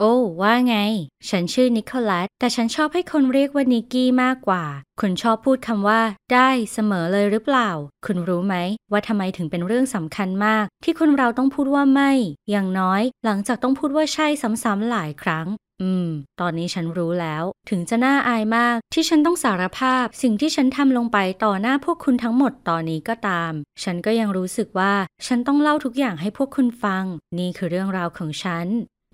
โอ้ ว่าไง ฉันชื่อนิโคลัส แต่ฉันชอบให้คนเรียกว่านิกกี้มากกว่า คุณชอบพูดคำว่า ได้เสมอเลยหรือเปล่า คุณรู้ไหม ว่าทำไมถึงเป็นเรื่องสำคัญมาก ที่คนเราต้องพูดว่าไม่ อย่างน้อย หลังจากต้องพูดว่าใช่ซ้ำๆหลายครั้งอืม ตอนนี้ฉันรู้แล้ว ถึงจะน่าอายมาก ที่ฉันต้องสารภาพ สิ่งที่ฉันทำลงไปต่อหน้าพวกคุณทั้งหมดตอนนี้ก็ตาม ฉันก็ยังรู้สึกว่า ฉันต้องเล่าทุกอย่างให้พวกคุณฟัง นี่คือเรื่องราวของฉัน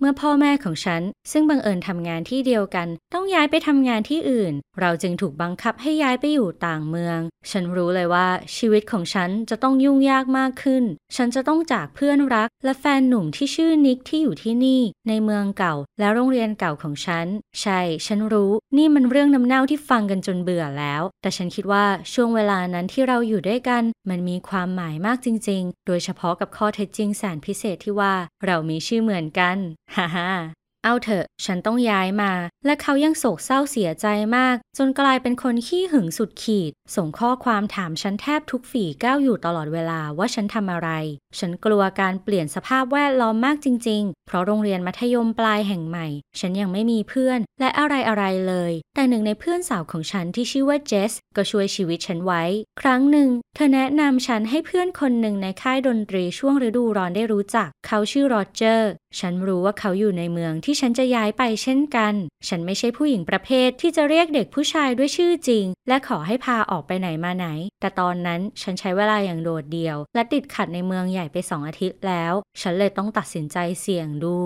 เมื่อพ่อแม่ของฉัน ซึ่งบังเอิญทำงานที่เดียวกัน ต้องย้ายไปทำงานที่อื่น เราจึงถูกบังคับให้ย้ายไปอยู่ต่างเมือง ฉันรู้เลยว่าชีวิตของฉันจะต้องยุ่งยากมากขึ้น ฉันจะต้องจากเพื่อนรัก และแฟนหนุ่มที่ชื่อนิกที่อยู่ที่นี่ ในเมืองเก่า และโรงเรียนเก่าของฉัน ใช่ ฉันรู้ นี่มันเรื่องน้ำเน่าที่ฟังกันจนเบื่อแล้ว แต่ฉันคิดว่าช่วงเวลานั้นที่เราอยู่ด้วยกัน มันมีความหมายมากจริง ๆ โดยเฉพาะกับข้อเท็จจริงแสนพิเศษที่ว่า เรามีชื่อเหมือนกันฮ่าฮ่า เอาเถอะฉันต้องย้ายมา และเขายังโศกเศร้าเสียใจมาก จนกลายเป็นคนขี้หึงสุดขีด ส่งข้อความถามฉันแทบทุกฝีก้าวอยู่ตลอดเวลาว่าฉันทำอะไร ฉันกลัวการเปลี่ยนสภาพแวดล้อมมากจริง ๆ เพราะโรงเรียนมัธยมปลายแห่งใหม่ ฉันยังไม่มีเพื่อน และอะไรอะไรเลย แต่หนึ่งในเพื่อนสาวของฉันที่ชื่อว่าเจสก็ช่วยชีวิตฉันไว้ ครั้งหนึ่ง เธอแนะนำฉันให้เพื่อนคนหนึ่งในค่ายดนตรีช่วงฤดูร้อนได้รู้จัก เขาชื่อโรเจอร์ ฉันรู้ว่าเขาอยู่ในเมืองที่ฉันจะย้ายไปเช่นกัน ฉันไม่ใช่ผู้หญิงประเภทที่จะเรียกเด็กผู้ชายด้วยชื่อจริง และขอให้พาออกไปไหนมาไหน แต่ตอนนั้นฉันใช้เวลาอย่างโดดเดี่ยว และติดขัดในเมืองใหญ่ไปสองอาทิตย์แล้ว ฉันเลยต้องตัดสินใจเสี่ยงดู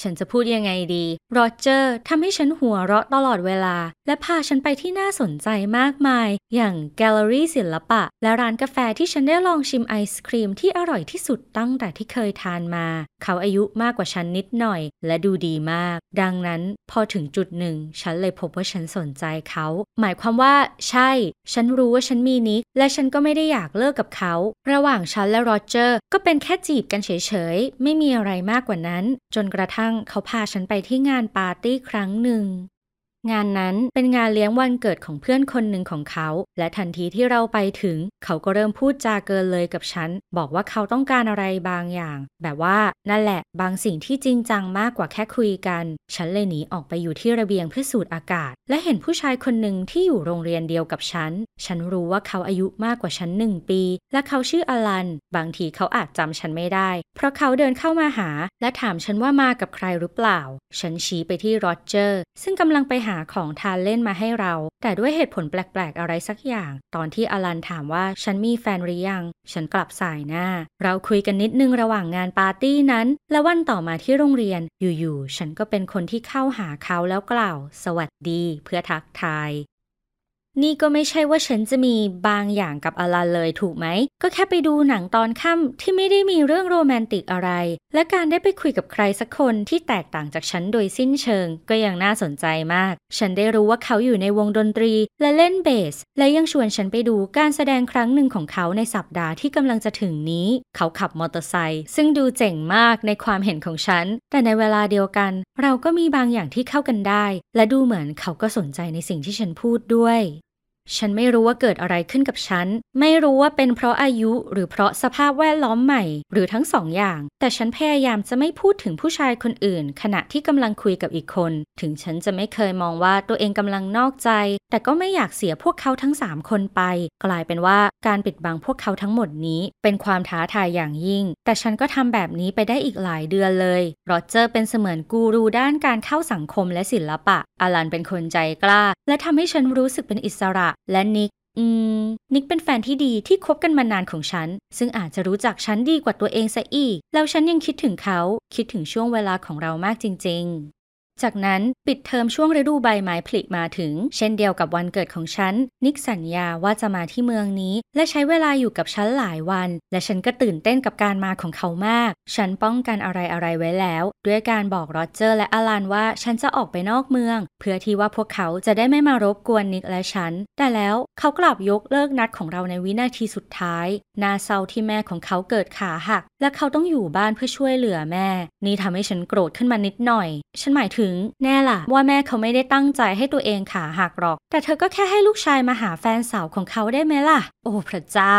ฉันจะพูดยังไงดี โรเจอร์ทำให้ฉันหัวเราะตลอดเวลา และพาฉันไปที่น่าสนใจมากมาย อย่างแกลเลอรี่ศิลปะ และร้านกาแฟที่ฉันได้ลองชิมไอศครีมที่อร่อยที่สุดตั้งแต่ที่เคยทานมา เขาอายุมากกว่าฉันนิดหน่อย และดูดีมาก ดังนั้นพอถึงจุดหนึ่ง ฉันเลยพบว่าฉันสนใจเขา หมายความว่า ใช่ ฉันรู้ว่าฉันมีนิก และฉันก็ไม่ได้อยากเลิกกับเขา ระหว่างฉันและโรเจอร์ก็เป็นแค่จีบกันเฉยๆไม่มีอะไรมากกว่านั้น จนกระทั่งเขาพาฉันไปที่งานปาร์ตี้ครั้งหนึ่ง งานนั้นเป็นงานเลี้ยงวันเกิดของเพื่อนคนหนึ่งของเขา และทันทีที่เราไปถึง เขาก็เริ่มพูดจาเกินเลยกับฉัน บอกว่าเขาต้องการอะไรบางอย่าง แบบว่านั่นแหละ บางสิ่งที่จริงจังมากกว่าแค่คุยกัน ฉันเลยหนีออกไปอยู่ที่ระเบียงเพื่อสูดอากาศ และเห็นผู้ชายคนหนึ่งที่อยู่โรงเรียนเดียวกับฉัน ฉันรู้ว่าเขาอายุมากกว่าฉันหนึ่งปี และเขาชื่ออลัน บางทีเขาอาจจำฉันไม่ได้ เพราะเขาเดินเข้ามาหา และถามฉันว่ามากับใครหรือเปล่า ฉันชี้ไปที่โรเจอร์ ซึ่งกำลังไปหาของทานเล่นมาให้เรา แต่ด้วยเหตุผลแปลกๆอะไรสักอย่าง ตอนที่อลันถามว่าฉันมีแฟนหรือยัง ฉันกลับสายหน้า เราคุยกันนิดนึงระหว่างงานปาร์ตี้นั้น และวันต่อมาที่โรงเรียนอยู่ๆฉันก็เป็นคนที่เข้าหาเขาแล้วกล่าว สวัสดี เพื่อทักทาย นี่ก็ไม่ใช่ว่าฉันจะมีบางอย่างกับอลันเลยถูกไหม ก็แค่ไปดูหนังตอนค่ำที่ไม่ได้มีเรื่องโรแมนติกอะไร และการได้ไปคุยกับใครสักคนที่แตกต่างจากฉันโดยสิ้นเชิง ก็ยังน่าสนใจมาก ฉันได้รู้ว่าเขาอยู่ในวงดนตรี และเล่นเบส และยังชวนฉันไปดูการแสดงครั้งหนึ่งของเขาในสัปดาห์ที่กำลังจะถึงนี้ เขาขับมอเตอร์ไซค์ซึ่งดูเจ๋งมากในความเห็นของฉัน แต่ในเวลาเดียวกัน เราก็มีบางอย่างที่เข้ากันได้ และดูเหมือนเขาก็สนใจในสิ่งที่ฉันพูดด้วย ฉันไม่รู้ว่าเกิดอะไรขึ้นกับฉัน ไม่รู้ว่าเป็นเพราะอายุหรือเพราะสภาพแวดล้อมใหม่ หรือทั้งสองอย่าง แต่ฉันพยายามจะไม่พูดถึงผู้ชายคนอื่น ขณะที่กำลังคุยกับอีกคน ถึงฉันจะไม่เคยมองว่าตัวเองกำลังนอกใจ แต่ก็ไม่อยากเสียพวกเขาทั้งสามคนไป กลายเป็นว่าการปิดบังพวกเขาทั้งหมดนี้ เป็นความท้าทายอย่างยิ่ง แต่ฉันก็ทำแบบนี้ไปได้อีกหลายเดือนเลยโรเจอร์เป็นเสมือนกูรูด้านการเข้าสังคมและศิลปะ อลันเป็นคนใจกล้า และทำให้ฉันรู้สึกเป็นอิสระและนิก อืม นิกเป็นแฟนที่ดีที่คบกันมานานของฉัน ซึ่งอาจจะรู้จักฉันดีกว่าตัวเองซะอีก แล้วฉันยังคิดถึงเขา คิดถึงช่วงเวลาของเรามากจริง ๆ จากนั้นปิดเทอมช่วงฤดูใบไม้ผลิมาถึง เช่นเดียวกับวันเกิดของฉัน นิกสัญญาว่าจะมาที่เมืองนี้ และใช้เวลาอยู่กับฉันหลายวัน และฉันก็ตื่นเต้นกับการมาของเขามาก ฉันป้องกันอะไรอะไรๆไว้แล้ว ด้วยการบอกโรเจอร์และอลันว่าฉันจะออกไปนอกเมือง เพื่อที่ว่าพวกเขาจะได้ไม่มารบกวนนิกและฉัน แต่แล้วเขากลับยกเลิกนัดของเราในวินาทีสุดท้ายนาเศร้าที่แม่ของเขาเกิดขาหัก และเขาต้องอยู่บ้านเพื่อช่วยเหลือแม่ นี่ทำให้ฉันโกรธขึ้นมานิดหน่อย ฉันหมายถึงแน่ล่ะ ว่าแม่เขาไม่ได้ตั้งใจให้ตัวเองขาหักหรอก แต่เธอก็แค่ให้ลูกชายมาหาแฟนสาวของเขาได้ไหมล่ะ โอ้พระเจ้า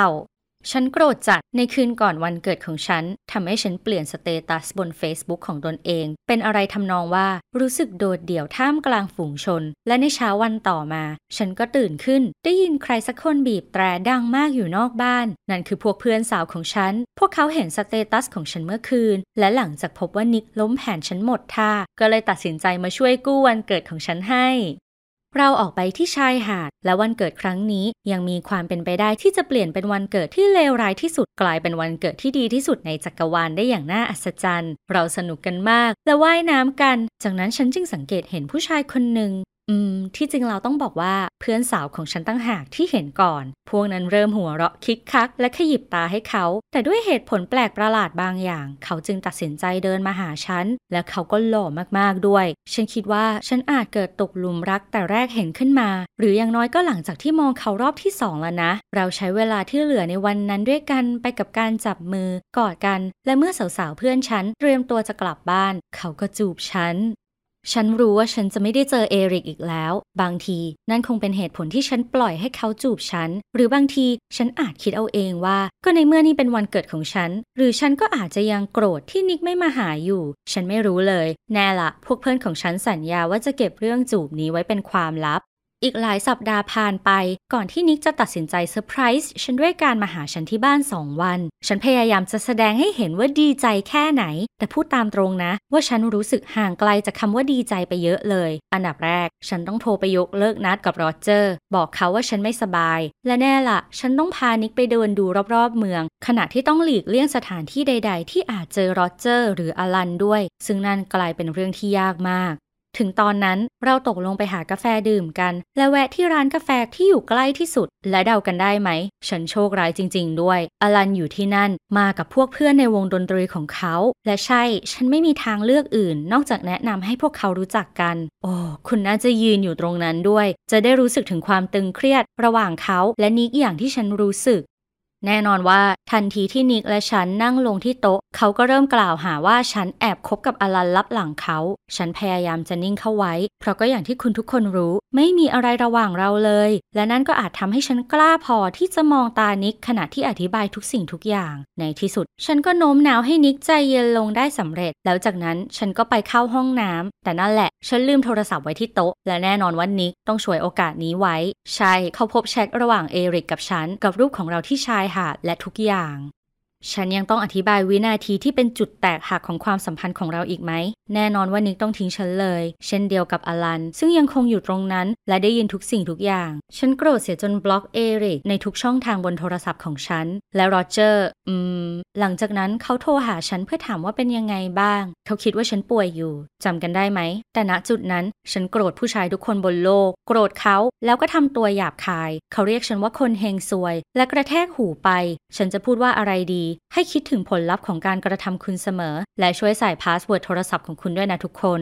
ฉันโกรธจัดในคืนก่อนวันเกิดของฉันทำให้ฉันเปลี่ยนสเตตัสบน Facebook ของตนเอง เป็นอะไรทำนองว่ารู้สึกโดดเดี่ยวท่ามกลางฝูงชน และในเช้าวันต่อมา ฉันก็ตื่นขึ้น ได้ยินใครสักคนบีบแตรดังมากอยู่นอกบ้าน นั่นคือพวกเพื่อนสาวของฉัน พวกเขาเห็นสเตตัสของฉันเมื่อคืน และหลังจากพบว่านิกล้มแผนฉันหมดท่าก็เลยตัดสินใจมาช่วยกู้วันเกิดของฉันให้ เราออกไปที่ชายหาด และวันเกิดครั้งนี้ยังมีความเป็นไปได้ที่จะเปลี่ยนเป็นวันเกิดที่เลวร้ายที่สุดกลายเป็นวันเกิดที่ดีที่สุดในจักรวาลได้อย่างน่าอัศจรรย์ เราสนุกกันมากและว่ายน้ำกัน จากนั้นฉันจึงสังเกตเห็นผู้ชายคนหนึ่ง อืม ที่จริงเราต้องบอกว่าเพื่อนสาวของฉันตั้งหากที่เห็นก่อน พวกนั้นเริ่มหัวเราะคิกคัก และขยิบตาให้เขา แต่ด้วยเหตุผลแปลกประหลาดบางอย่าง เขาจึงตัดสินใจเดินมาหาฉัน และเขาก็หล่อมากๆด้วย ฉันคิดว่าฉันอาจเกิดตกหลุมรักแต่แรกเห็นขึ้นมา หรืออย่างน้อยก็หลังจากที่มองเขารอบที่สองแล้วนะ เราใช้เวลาที่เหลือในวันนั้นด้วยกันไปกับการจับมือ กอดกัน และเมื่อสาวๆเพื่อนฉันเตรียมตัวจะกลับบ้าน เขาก็จูบฉัน ฉันรู้ว่าฉันจะไม่ได้เจอเอริกอีกแล้ว บางทีนั่นคงเป็นเหตุผลที่ฉันปล่อยให้เขาจูบฉัน หรือบางทีฉันอาจคิดเอาเองว่า ก็ในเมื่อนี่เป็นวันเกิดของฉัน หรือฉันก็อาจจะยังโกรธที่นิกไม่มาหาอยู่ ฉันไม่รู้เลย แน่ละ พวกเพื่อนของฉันสัญญาว่าจะเก็บเรื่องจูบนี้ไว้เป็นความลับ อีกหลายสัปดาห์ผ่านไป ก่อนที่นิกจะตัดสินใจเซอร์ไพรส์ฉันด้วยการมาหาฉันที่บ้านสองวัน ฉันพยายามจะแสดงให้เห็นว่าดีใจแค่ไหน แต่พูดตามตรงนะ ว่าฉันรู้สึกห่างไกลจากคำว่าดีใจไปเยอะเลย อันดับแรก ฉันต้องโทรไปยกเลิกนัดกับโรเจอร์ บอกเขาว่าฉันไม่สบาย และแน่ละฉันต้องพานิกไปเดินดูรอบๆเมือง ขณะที่ต้องหลีกเลี่ยงสถานที่ใด ๆ ที่อาจเจอโรเจอร์ หรืออลันด้วย ซึ่งนั่นกลายเป็นเรื่องที่ยากมาก ถึงตอนนั้นเราตกลงไปหากาแฟดื่มกัน และแวะที่ร้านกาแฟที่อยู่ใกล้ที่สุด และเดากันได้ไหม ฉันโชคร้ายจริง ๆ ด้วย อลันอยู่ที่นั่นมากับพวกเพื่อนในวงดนตรีของเขา และใช่ ฉันไม่มีทางเลือกอื่น นอกจากแนะนำให้พวกเขารู้จักกัน โอ้คุณน่าจะยืนอยู่ตรงนั้นด้วย จะได้รู้สึกถึงความตึงเครียด ระหว่างเขาและนิกอย่างที่ฉันรู้สึก แน่นอนว่าทันทีที่นิกและฉันนั่งลงที่โต๊ะ เขาก็เริ่มกล่าวหาว่าฉันแอบคบกับอลันลับหลังเขา ฉันพยายามจะนิ่งเข้าไว้ เพราะก็อย่างที่คุณทุกคนรู้ ไม่มีอะไรระหว่างเราเลย และนั่นก็อาจทำให้ฉันกล้าพอที่จะมองตานิกขณะที่อธิบายทุกสิ่งทุกอย่าง ในที่สุด ฉันก็โน้มน้าวให้นิกใจเย็นลงได้สำเร็จ แล้วจากนั้นฉันก็ไปเข้าห้องน้ำแต่นั่นแหละ ฉันลืมโทรศัพท์ไว้ที่โต๊ะ และแน่นอนว่านิกต้องช่วยโอกาสนี้ไว้ ใช่ เขาพบแชทระหว่างเอริกกับฉันกับรูปของเราที่ชายหาดและทุกอย่างอย่าง ฉันยังต้องอธิบายวินาทีที่เป็นจุดแตกหักของความสัมพันธ์ของเราอีกไหม แน่นอนว่านิกต้องทิ้งฉันเลย เช่นเดียวกับอลัน ซึ่งยังคงอยู่ตรงนั้น และได้ยินทุกสิ่งทุกอย่าง ฉันโกรธเสียจนบล็อกเอริกในทุกช่องทางบนโทรศัพท์ของฉัน และโรเจอร์ อืม หลังจากนั้นเขาโทรหาฉันเพื่อถามว่าเป็นยังไงบ้าง เขาคิดว่าฉันป่วยอยู่จำกันได้ไหม แต่ณจุดนั้นฉันโกรธผู้ชายทุกคนบนโลก โกรธเขา แล้วก็ทำตัวหยาบคาย เขาเรียกฉันว่าคนเฮงซวย และกระแทกหูไป ฉันจะพูดว่าอะไรดีให้คิดถึงผลลัพธ์ของการกระทำคุณเสมอ และช่วยใส่ password โทรศัพท์ของคุณด้วยนะทุกคน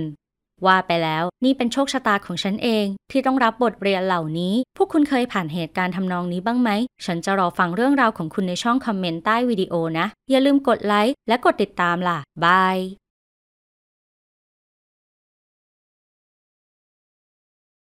ว่าไปแล้วนี่เป็นโชคชะตาของฉันเอง ที่ต้องรับบทเรียนเหล่านี้ พวกคุณเคยผ่านเหตุการณ์ทำนองนี้บ้างไหม ฉันจะรอฟังเรื่องราวของคุณในช่องคอมเมนต์ใต้วิดีโอนะ อย่าลืมกดไลค์และกดติดตามล่ะบาย